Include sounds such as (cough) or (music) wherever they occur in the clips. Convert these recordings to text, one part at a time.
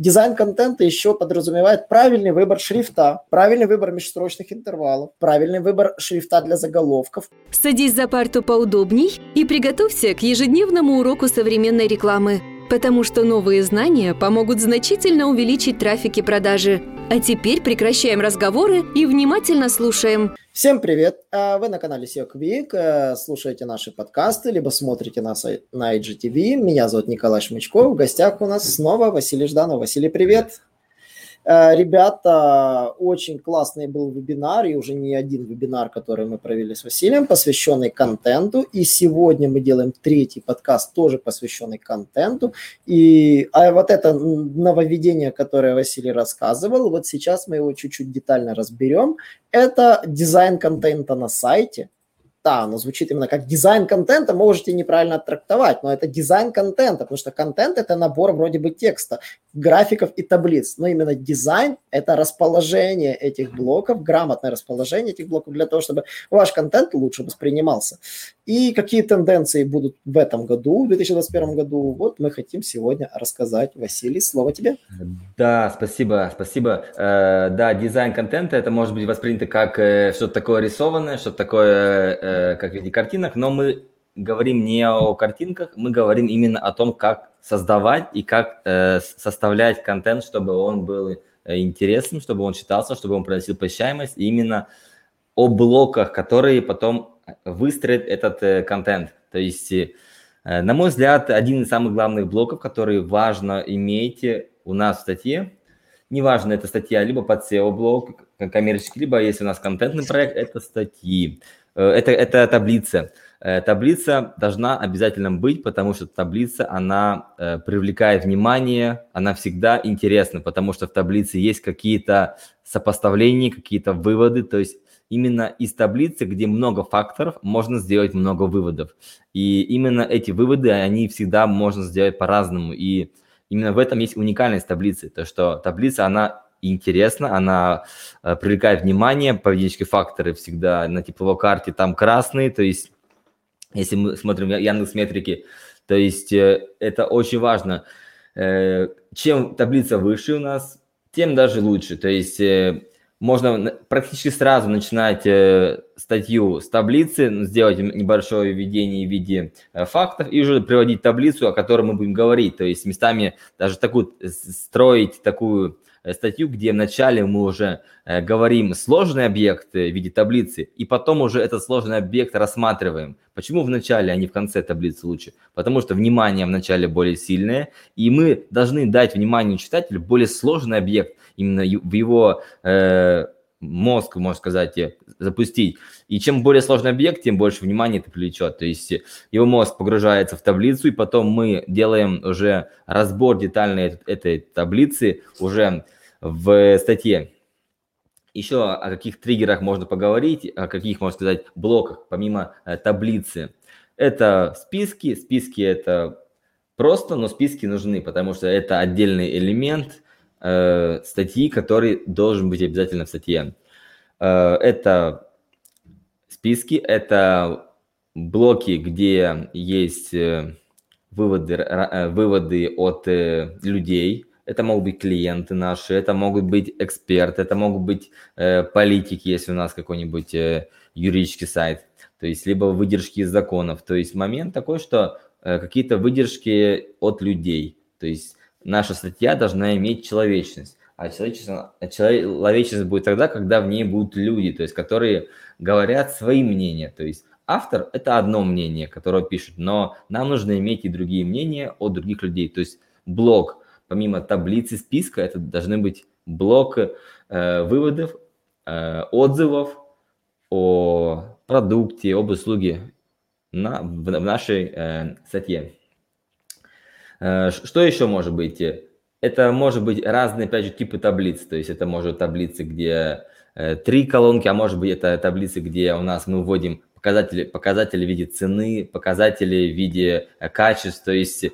Дизайн контента еще подразумевает правильный выбор шрифта, правильный выбор межстрочных интервалов, правильный выбор шрифта для заголовков. Садись за парту поудобней и приготовься к ежедневному уроку современной рекламы, потому что новые знания помогут значительно увеличить трафик и продажи. А теперь прекращаем разговоры и внимательно слушаем. Всем привет! А, вы на канале SEO Quick, э, слушаете наши подкасты, либо смотрите нас на IGTV. Меня зовут Николай Шмычков, в гостях у нас снова Василий Жданов. Василий, привет! Э, ребята, очень классный был вебинар, и уже не один вебинар, который мы провели с Василием, посвященный контенту. И сегодня мы делаем третий подкаст, тоже посвященный контенту. И а вот это нововведение, которое Василий рассказывал, вот сейчас мы его чуть-чуть детально разберем. Это дизайн контента на сайте – да, оно звучит именно как дизайн контента, можете неправильно трактовать, но это дизайн контента, потому что контент – это набор вроде бы текста, графиков и таблиц, но именно дизайн – это расположение этих блоков, грамотное расположение этих блоков для того, чтобы ваш контент лучше воспринимался. И какие тенденции будут в этом году, в 2021 году, вот мы хотим сегодня рассказать. Василий, слово тебе. Да, спасибо, спасибо. Э, да, дизайн контента – это может быть воспринято как э, что-то такое рисованное, что-то такое э, как в виде картинок, но мы говорим не о картинках, мы говорим именно о том, как создавать и как э, составлять контент, чтобы он был э, интересным, чтобы он читался, чтобы он приносил посещаемость, и именно о блоках, которые потом выстроят этот э, контент. То есть, э, на мой взгляд, один из самых главных блоков, который важно иметь у нас в статье, неважно, это статья либо под SEO-блок, коммерческий, либо если у нас контентный проект, это статьи. Э, это, это таблица. Э, таблица должна обязательно быть, потому что таблица, она э, привлекает внимание, она всегда интересна, потому что в таблице есть какие-то сопоставления, какие-то выводы, то есть именно из таблицы, где много факторов, можно сделать много выводов. И именно эти выводы, они всегда можно сделать по-разному. И именно в этом есть уникальность таблицы, то что таблица, она интересно, она э, привлекает внимание, поведенческие факторы всегда на тепловой карте там красные, то есть если мы смотрим Яндекс метрики, то есть э, это очень важно. Э, чем таблица выше у нас, тем даже лучше. То есть можно практически сразу начинать статью с таблицы, сделать небольшое введение в виде фактов и уже приводить таблицу, о которой мы будем говорить. То есть местами даже такую строить такую Э, статью, где вначале мы уже э, говорим сложный объект в виде таблицы, и потом уже этот сложный объект рассматриваем. Почему в начале, а не в конце таблицы лучше? Потому что внимание в начале более сильное, и мы должны дать вниманию читателю более сложный объект, именно в его э, мозг, можно сказать, э, запустить. И чем более сложный объект, тем больше внимания это привлечет. То есть его мозг погружается в таблицу, и потом мы делаем уже разбор детальной этой таблицы уже в статье. Еще о каких триггерах можно поговорить, о каких, можно сказать, блоках, помимо э, таблицы. Это списки. Списки это просто, но списки нужны, потому что это отдельный элемент э, статьи, который должен быть обязательно в статье. Э, это списки, это блоки, где есть э, выводы, э, выводы от э, людей, это могут быть клиенты наши, это могут быть эксперты, это могут быть э, политики, если у нас какой-нибудь э, юридический сайт, то есть либо выдержки из законов. То есть момент такой, что э, какие-то выдержки от людей. То есть наша статья должна иметь человечность. А человечность, человечность будет тогда, когда в ней будут люди, то есть которые говорят свои мнения. То есть автор – это одно мнение, которое пишет, но нам нужно иметь и другие мнения от других людей. То есть блог – помимо таблицы списка, это должны быть блок э, выводов, э, отзывов о продукте, об услуге на, в, в нашей э, статье. Э, что еще может быть? Это может быть разные, опять же, типы таблиц. То есть это может таблицы, где э, три колонки, а может быть это таблицы, где у нас мы вводим показатели, показатели в виде цены, показатели в виде э, качества. То есть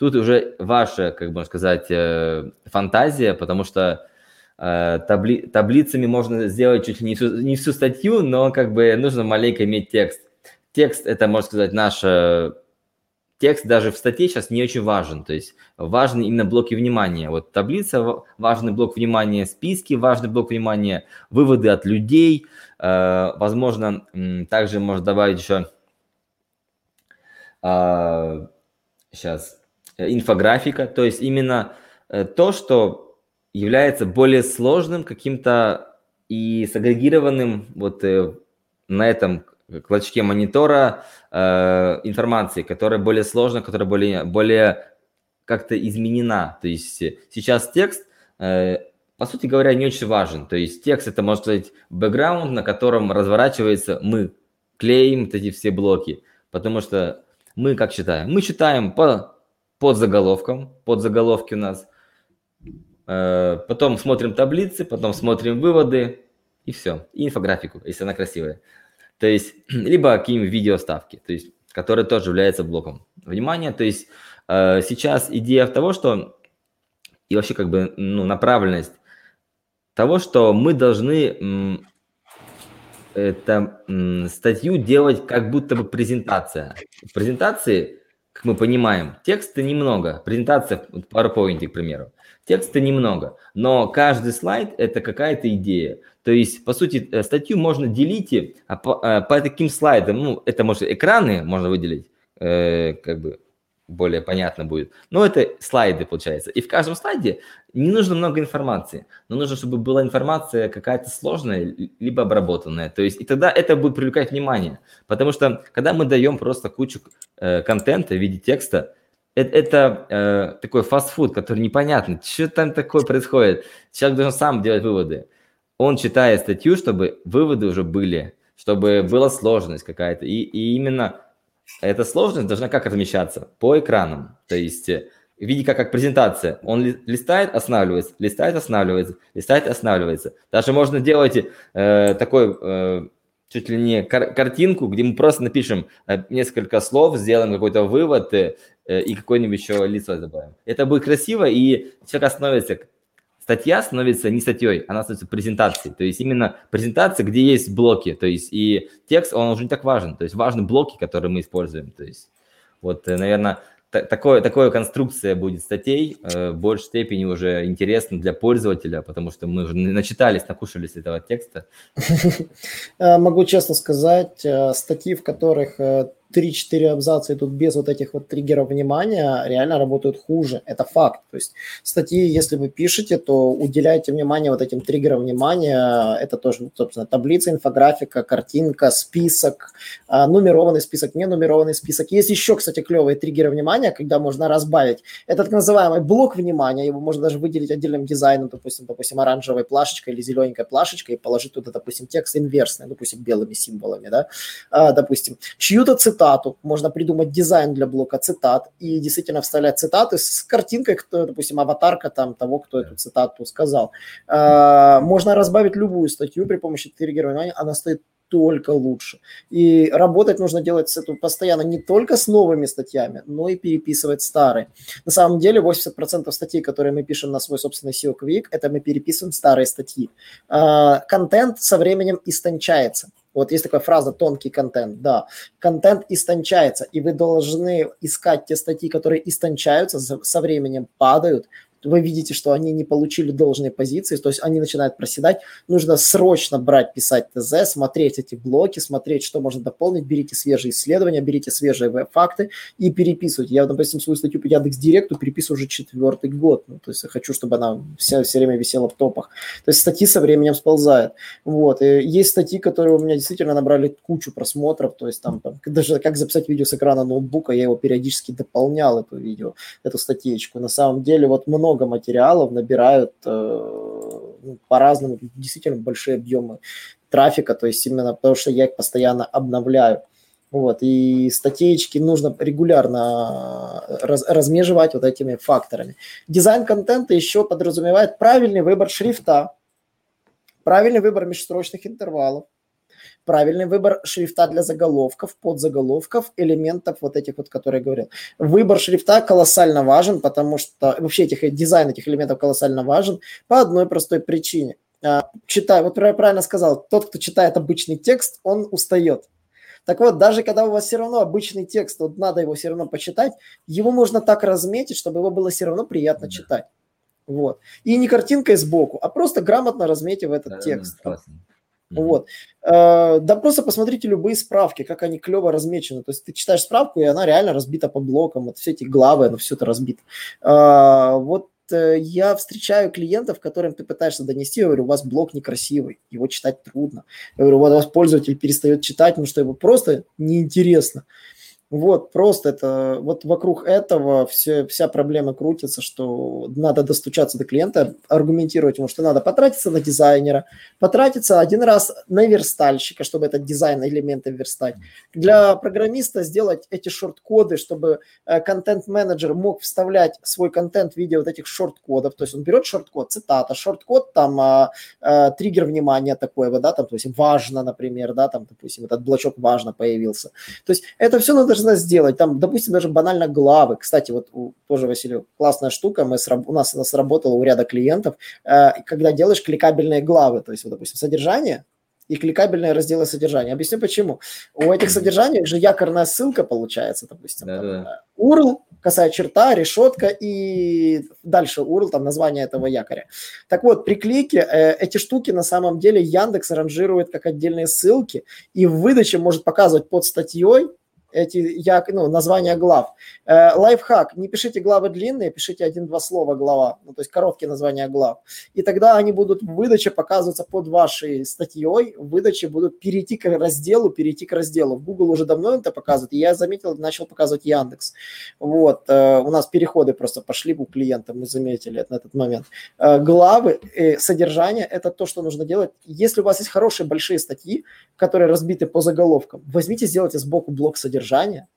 Тут уже ваша, как бы сказать, э, фантазия, потому что э, табли, таблицами можно сделать чуть ли не всю, не всю статью, но как бы нужно маленько иметь текст. Текст – это, можно сказать, наша текст даже в статье сейчас не очень важен. То есть важны именно блоки внимания. Вот таблица, важный блок внимания, списки, важный блок внимания, выводы от людей. Э, возможно, также можно добавить еще сейчас э, инфографика. То есть именно то, что является более сложным каким-то и сагрегированным вот на этом клочке монитора э, информации, которая более сложная, которая более, более как-то изменена. То есть сейчас текст, э, по сути говоря, не очень важен. То есть текст это, может быть, бэкграунд, на котором разворачивается мы, клеим вот эти все блоки. Потому что мы как читаем? Мы читаем по под заголовком, под заголовки у нас. Э, потом смотрим таблицы, потом смотрим выводы, и все. И инфографику, если она красивая. То есть, (clears throat) либо какие-нибудь видеоставки, то есть, которые тоже являются блоком внимания. То есть, э, сейчас идея в того, что и вообще как бы ну, направленность того, что мы должны это статью делать как будто бы презентация. В презентации, как мы понимаем, текста немного. Презентация в PowerPoint, к примеру. Текста немного, но каждый слайд – это какая-то идея. То есть, по сути, э, статью можно делить а по, э, по таким слайдам. Ну, это, может, экраны можно выделить, э, как бы более понятно будет. Но это слайды, получается. И в каждом слайде не нужно много информации, но нужно, чтобы была информация какая-то сложная, либо обработанная. То есть, и тогда это будет привлекать внимание. Потому что, когда мы даем просто кучу э, контента в виде текста, это, это э, такой фастфуд, который непонятно, что там такое происходит. Человек должен сам делать выводы. Он читает статью, чтобы выводы уже были, чтобы была сложность какая-то. И, и именно эта сложность должна как размещаться? По экранам. То есть э, в виде как, как презентация. Он листает, останавливается, листает, останавливается, листает, останавливается. Даже можно делать э, такой э, чуть ли не кар- картинку, где мы просто напишем э, несколько слов, сделаем какой-то вывод э, э, и какое-нибудь еще лицо добавим. Это будет красиво, и человек остановится. Статья становится не статьей, она становится презентацией. То есть именно презентация, где есть блоки. То есть и текст, он уже не так важен. То есть важны блоки, которые мы используем. То есть вот, наверное, такое, такое конструкция будет статей э, в большей степени уже интересна для пользователя, потому что мы уже начитались, накушались этого текста. (laughs) Э, могу честно сказать, э, статьи, в которых 3-4 абзаца идут без вот этих вот триггеров внимания, реально работают хуже. Это факт. То есть статьи, если вы пишете, то уделяйте внимание вот этим триггерам внимания. Это тоже, собственно, таблица, инфографика, картинка, список, а, нумерованный список, не нумерованный список. Есть еще, кстати, клевые триггеры внимания, когда можно разбавить. Это так называемый блок внимания, его можно даже выделить отдельным дизайном, допустим, допустим, оранжевой плашечкой или зелененькой плашечкой и положить туда, допустим, текст инверсный, допустим, белыми символами, да, а, допустим, чью-то цитату цитату, можно придумать дизайн для блока цитат и действительно вставлять цитаты с картинкой, кто, допустим, аватарка там того, кто эту цитату сказал. А, можно разбавить любую статью при помощи триггера она стоит только лучше. И работать нужно делать с этим постоянно не только с новыми статьями, но и переписывать старые. На самом деле 80% статей, которые мы пишем на свой собственный SEO Quick, это мы переписываем старые статьи. А, контент со временем истончается. Вот есть такая фраза «тонкий контент». Да, контент истончается, и вы должны искать те статьи, которые истончаются, со временем падают, вы видите, что они не получили должной позиции, то есть они начинают проседать, нужно срочно брать, писать ТЗ, смотреть эти блоки, смотреть, что можно дополнить, берите свежие исследования, берите свежие факты и переписывайте. Я, допустим, свою статью по Яндекс Директу переписываю уже четвертый год, ну, то есть я хочу, чтобы она все, все время висела в топах. То есть статьи со временем сползают. Вот. И есть статьи, которые у меня действительно набрали кучу просмотров, то есть там, там даже как записать видео с экрана ноутбука, я его периодически дополнял, эту видео, эту статейку. На самом деле вот много много материалов, набирают э, ну, по-разному, действительно большие объемы трафика, то есть именно потому что я их постоянно обновляю. Вот, и статейки нужно регулярно раз, размежевать вот этими факторами. Дизайн контента еще подразумевает правильный выбор шрифта, правильный выбор межстрочных интервалов, правильный выбор шрифта для заголовков, подзаголовков, элементов вот этих вот, которые я говорил. Выбор шрифта колоссально важен, потому что вообще этих, дизайн этих элементов колоссально важен по одной простой причине. А, читаю, вот я правильно сказал, тот, кто читает обычный текст, он устает. Так вот, даже когда у вас все равно обычный текст, вот надо его все равно почитать, его можно так разметить, чтобы его было все равно приятно читать. Вот. И не картинкой сбоку, а просто грамотно разметив этот да, текст. Классно. Вот. Э, да просто посмотрите любые справки, как они клево размечены. То есть ты читаешь справку, и она реально разбита по блокам. Вот все эти главы, оно все это разбито. Э, вот э, я встречаю клиентов, которым ты пытаешься донести, я говорю, у вас блок некрасивый, его читать трудно. Я говорю, у вас пользователь перестает читать, потому что его просто неинтересно. Вот, просто это, вот вокруг этого все, вся проблема крутится, что надо достучаться до клиента, аргументировать ему, что надо потратиться на дизайнера, потратиться один раз на верстальщика, чтобы этот дизайн элементы верстать. Для программиста сделать эти шорт-коды, чтобы э, контент-менеджер мог вставлять свой контент в виде вот этих шорт-кодов. То есть он берет шорт-код, цитата, шорт-код, там а, а, триггер внимания такой да, там, то есть важно, например, да, там, допустим, этот блочок важно появился. То есть это все надо должна сделать, там, допустим, даже банально главы. Кстати, вот у, тоже, Василий, классная штука, мы сраб, у нас она сработала у ряда клиентов, э, когда делаешь кликабельные главы, то есть, вот, допустим, содержание, и кликабельные разделы содержания. Объясню почему. У этих содержаний же якорная ссылка получается, допустим. Да, там, да. URL, косая черта, решетка и дальше URL, там название этого якоря. Так вот, при клике э, эти штуки на самом деле Яндекс ранжирует как отдельные ссылки и в выдаче может показывать под статьей эти я, ну, названия глав. Э, лайфхак. Не пишите главы длинные, пишите один-два слова глава, ну, то есть коробки названия глав. И тогда они будут в выдаче показываться под вашей статьей, в выдаче будут перейти к разделу, перейти к разделу. Google уже давно это показывает, и я заметил, начал показывать Яндекс. Вот, э, у нас переходы просто пошли у клиента, мы заметили это на этот момент. Э, главы, э, содержание – это то, что нужно делать. Если у вас есть хорошие большие статьи, которые разбиты по заголовкам, возьмите, сделайте сбоку блок содержания содержания,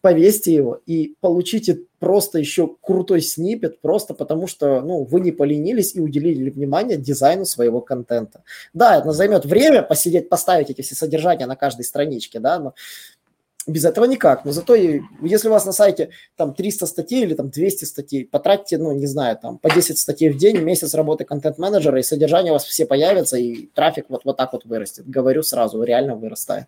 повесьте его и получите просто еще крутой снипет, просто потому что ну, вы не поленились и уделили внимание дизайну своего контента. Да, это займет время посидеть, поставить эти все содержания на каждой страничке, да, но без этого никак. Но зато, если у вас на сайте там 300 статей или там 200 статей, потратьте, ну, не знаю, там по 10 статей в день, месяц работы контент-менеджера, и содержание у вас все появится, и трафик вот, вот так вот вырастет. Говорю сразу, реально вырастает.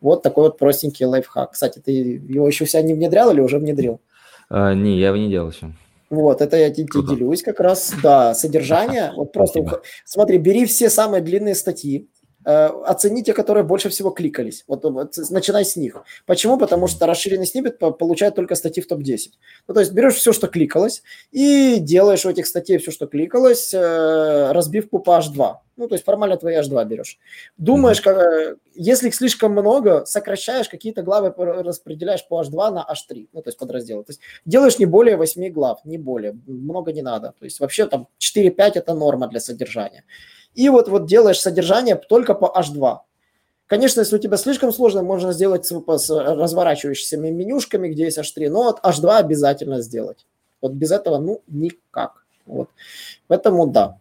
Вот такой вот простенький лайфхак. Кстати, ты его еще вся не внедрял или уже внедрил? А, не, я его не делал еще. Вот, это я тебе делюсь как раз, да, содержание. (laughs) Вот просто, Спасибо. смотри, бери все самые длинные статьи, оцените, которые больше всего кликались. Вот, вот начинай с них. Почему? Потому что расширенный снипет получает только статьи в топ-10. Ну, то есть берешь все, что кликалось, и делаешь у этих статей все, что кликалось, э, разбивку по H2. Ну, то есть формально твои H2 берешь. Думаешь, как, э, если их слишком много, сокращаешь какие-то главы, распределяешь по H2 на H3, ну, то есть подразделы. То есть делаешь не более 8 глав, не более, много не надо. То есть вообще там 4-5 это норма для содержания и вот, вот делаешь содержание только по H2. Конечно, если у тебя слишком сложно, можно сделать с, с разворачивающимися менюшками, где есть H3, но вот H2 обязательно сделать. Вот без этого, ну, никак. Вот. Поэтому да,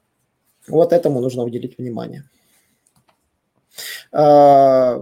вот этому нужно уделить внимание. А,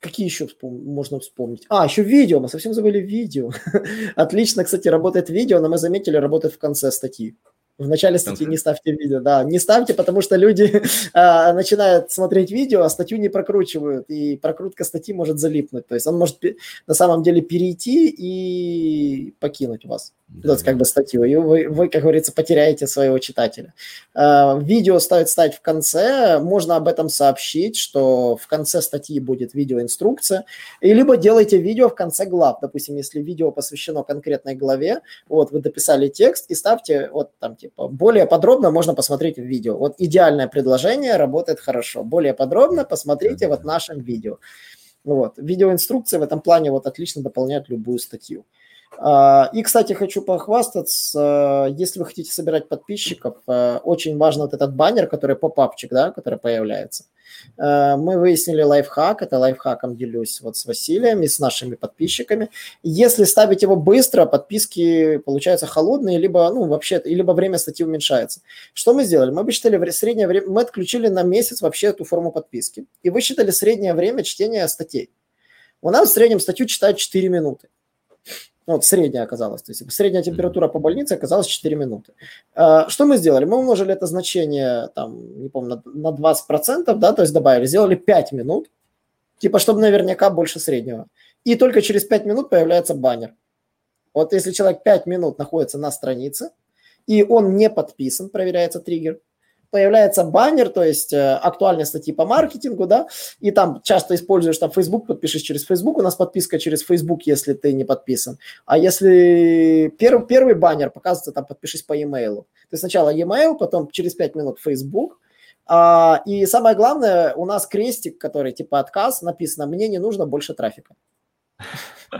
какие еще вспом- можно вспомнить? А, еще видео, мы совсем забыли видео. (laughs) Отлично, кстати, работает видео, но мы заметили, работает в конце статьи. В начале статьи не ставьте видео, да, не ставьте, потому что люди (laughs) а, начинают смотреть видео, а статью не прокручивают, и прокрутка статьи может залипнуть, то есть он может на самом деле перейти и покинуть вас, да. вот как бы статью, и вы, вы, как говорится, потеряете своего читателя. А, видео стоит ставить в конце, можно об этом сообщить, что в конце статьи будет видеоинструкция, и либо делайте видео в конце глав, допустим, если видео посвящено конкретной главе, вот вы дописали текст и ставьте вот там Типа, более подробно можно посмотреть в видео. Вот идеальное предложение работает хорошо. Более подробно посмотрите вот в нашем видео. Вот. Видеоинструкции в этом плане вот отлично дополняют любую статью. А, и, кстати, хочу похвастаться, если вы хотите собирать подписчиков, э, очень важен вот этот баннер, который поп-апчик, да, который появляется. Э, мы выяснили лайфхак, это лайфхаком делюсь вот с Василием и с нашими подписчиками. Если ставить его быстро, подписки получаются холодные, либо, ну, вообще, либо время статьи уменьшается. Что мы сделали? Мы высчитали среднее время, мы отключили на месяц вообще эту форму подписки и высчитали среднее время чтения статей. У нас в среднем статью читают 4 минуты. Ну, вот средняя оказалась. То есть средняя температура по больнице оказалась 4 минуты. А, что мы сделали? Мы умножили это значение, там, не помню, на 20%, да, то есть добавили, сделали 5 минут. Типа, чтобы наверняка больше среднего. И только через 5 минут появляется баннер. Вот если человек 5 минут находится на странице, и он не подписан, проверяется триггер, появляется баннер, то есть э, актуальные статьи по маркетингу, да, и там часто используешь там Facebook, подпишешь через Facebook, у нас подписка через Facebook, если ты не подписан. А если первый, первый баннер показывается, там подпишись по e-mail. То есть сначала e-mail, потом через 5 минут Facebook, а, и самое главное, у нас крестик, который типа отказ, написано, мне не нужно больше трафика. (laughs)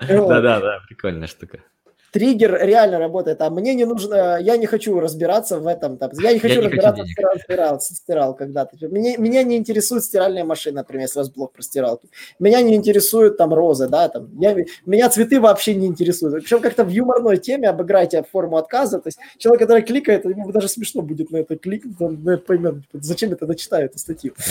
Да-да-да, прикольная штука триггер реально работает, а мне не нужно, я не хочу разбираться в этом, там, я не хочу я разбираться не хочу в стирал, стирал когда-то. Меня, меня не интересует стиральная машина, например, если у вас блок про стиралки. Меня не интересуют там розы, да, там, я, меня цветы вообще не интересуют. Причем как-то в юморной теме обыграйте форму отказа, то есть человек, который кликает, ему даже смешно будет на это кликнуть, он поймет, зачем это дочитаю эту статью. (laughs)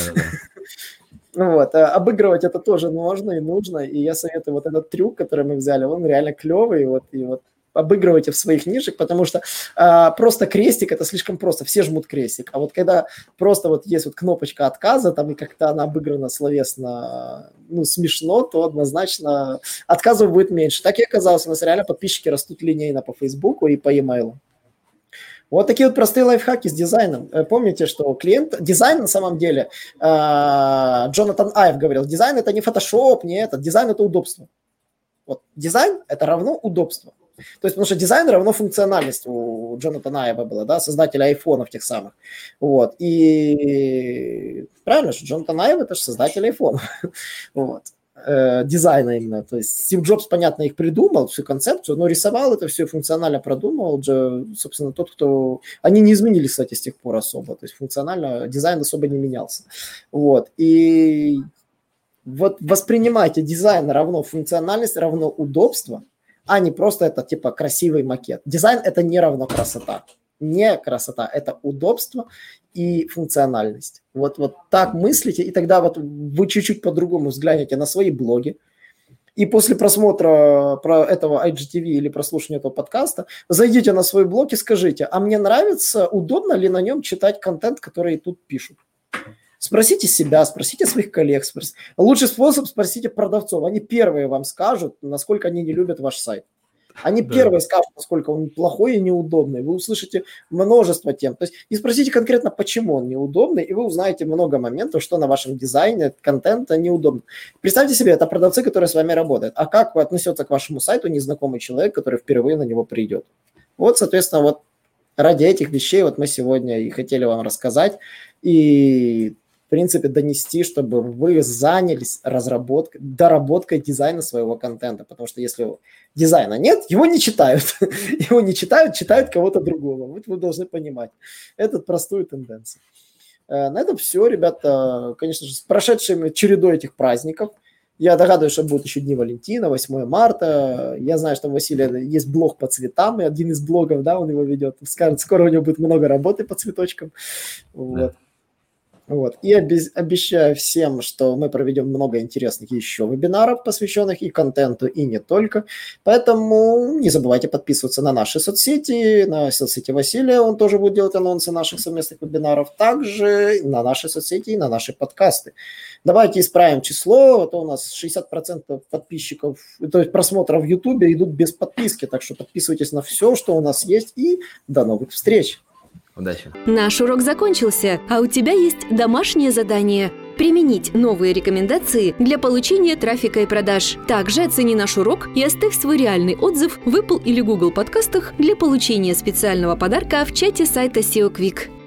Вот, а обыгрывать это тоже можно и нужно, и я советую вот этот трюк, который мы взяли, он реально клевый, вот, и вот обыгрывайте в своих нишах, потому что а, просто крестик это слишком просто, все жмут крестик, а вот когда просто вот есть вот кнопочка отказа, там и как-то она обыграна словесно, ну, смешно, то однозначно отказов будет меньше. Так и оказалось, у нас реально подписчики растут линейно по Фейсбуку и по e-mail. Вот такие вот простые лайфхаки с дизайном. Э, помните, что клиент... Дизайн на самом деле, э, Джонатан Айв говорил, дизайн это не фотошоп, не это, дизайн это удобство. Вот дизайн это равно удобство. То есть, потому что дизайн равно функциональность у Джонатана Айва было, да, создателя айфонов тех самых. Вот. И правильно, что Джонатан Айв это же создатель айфонов. (laughs) вот э, дизайна именно. То есть Стив Джобс, понятно, их придумал, всю концепцию, но рисовал это все, функционально продумал же, собственно, тот, кто... Они не изменились, кстати, с тех пор особо. То есть функционально дизайн особо не менялся. Вот. И вот воспринимайте дизайн равно функциональность, равно удобство, а не просто это типа красивый макет. Дизайн это не равно красота. Не красота, это удобство и функциональность. Вот, вот так мыслите, и тогда вот вы чуть-чуть по-другому взглянете на свои блоги, и после просмотра про этого IGTV или прослушивания этого подкаста зайдите на свой блог и скажите, а мне нравится, удобно ли на нем читать контент, который тут пишут. Спросите себя, спросите своих коллег. Спросите. Лучший способ спросите продавцов. Они первые вам скажут, насколько они не любят ваш сайт. Они да. первые скажут, насколько он плохой и неудобный. Вы услышите множество тем. То есть и спросите конкретно, почему он неудобный, и вы узнаете много моментов, что на вашем дизайне контента неудобно. Представьте себе, это продавцы, которые с вами работают. А как относится к вашему сайту незнакомый человек, который впервые на него придет? Вот, соответственно, вот ради этих вещей вот мы сегодня и хотели вам рассказать. И принципе, донести, чтобы вы занялись разработкой, доработкой дизайна своего контента. Потому что если дизайна нет, его не читают. (laughs) его не читают, читают кого-то другого. Вот вы должны понимать. Это простую тенденцию. Э, на этом все, ребята. Конечно же, с прошедшими чередой этих праздников. Я догадываюсь, что будут еще Дни Валентина, 8 марта. Я знаю, что у Василия есть блог по цветам, и один из блогов, да, он его ведет. Скажет, скоро у него будет много работы по цветочкам. Да. Вот. И обещаю всем, что мы проведем много интересных еще вебинаров, посвященных и контенту, и не только. Поэтому не забывайте подписываться на наши соцсети, на соцсети Василия, он тоже будет делать анонсы наших совместных вебинаров, также на наши соцсети и на наши подкасты. Давайте исправим число, а то у нас 60% подписчиков, то есть просмотров в YouTube идут без подписки, так что подписывайтесь на все, что у нас есть, и до новых встреч! Удачи! Наш урок закончился, а у тебя есть домашнее задание – применить новые рекомендации для получения трафика и продаж. Также оцени наш урок и оставь свой реальный отзыв в Apple или Google подкастах для получения специального подарка в чате сайта SEO Quick.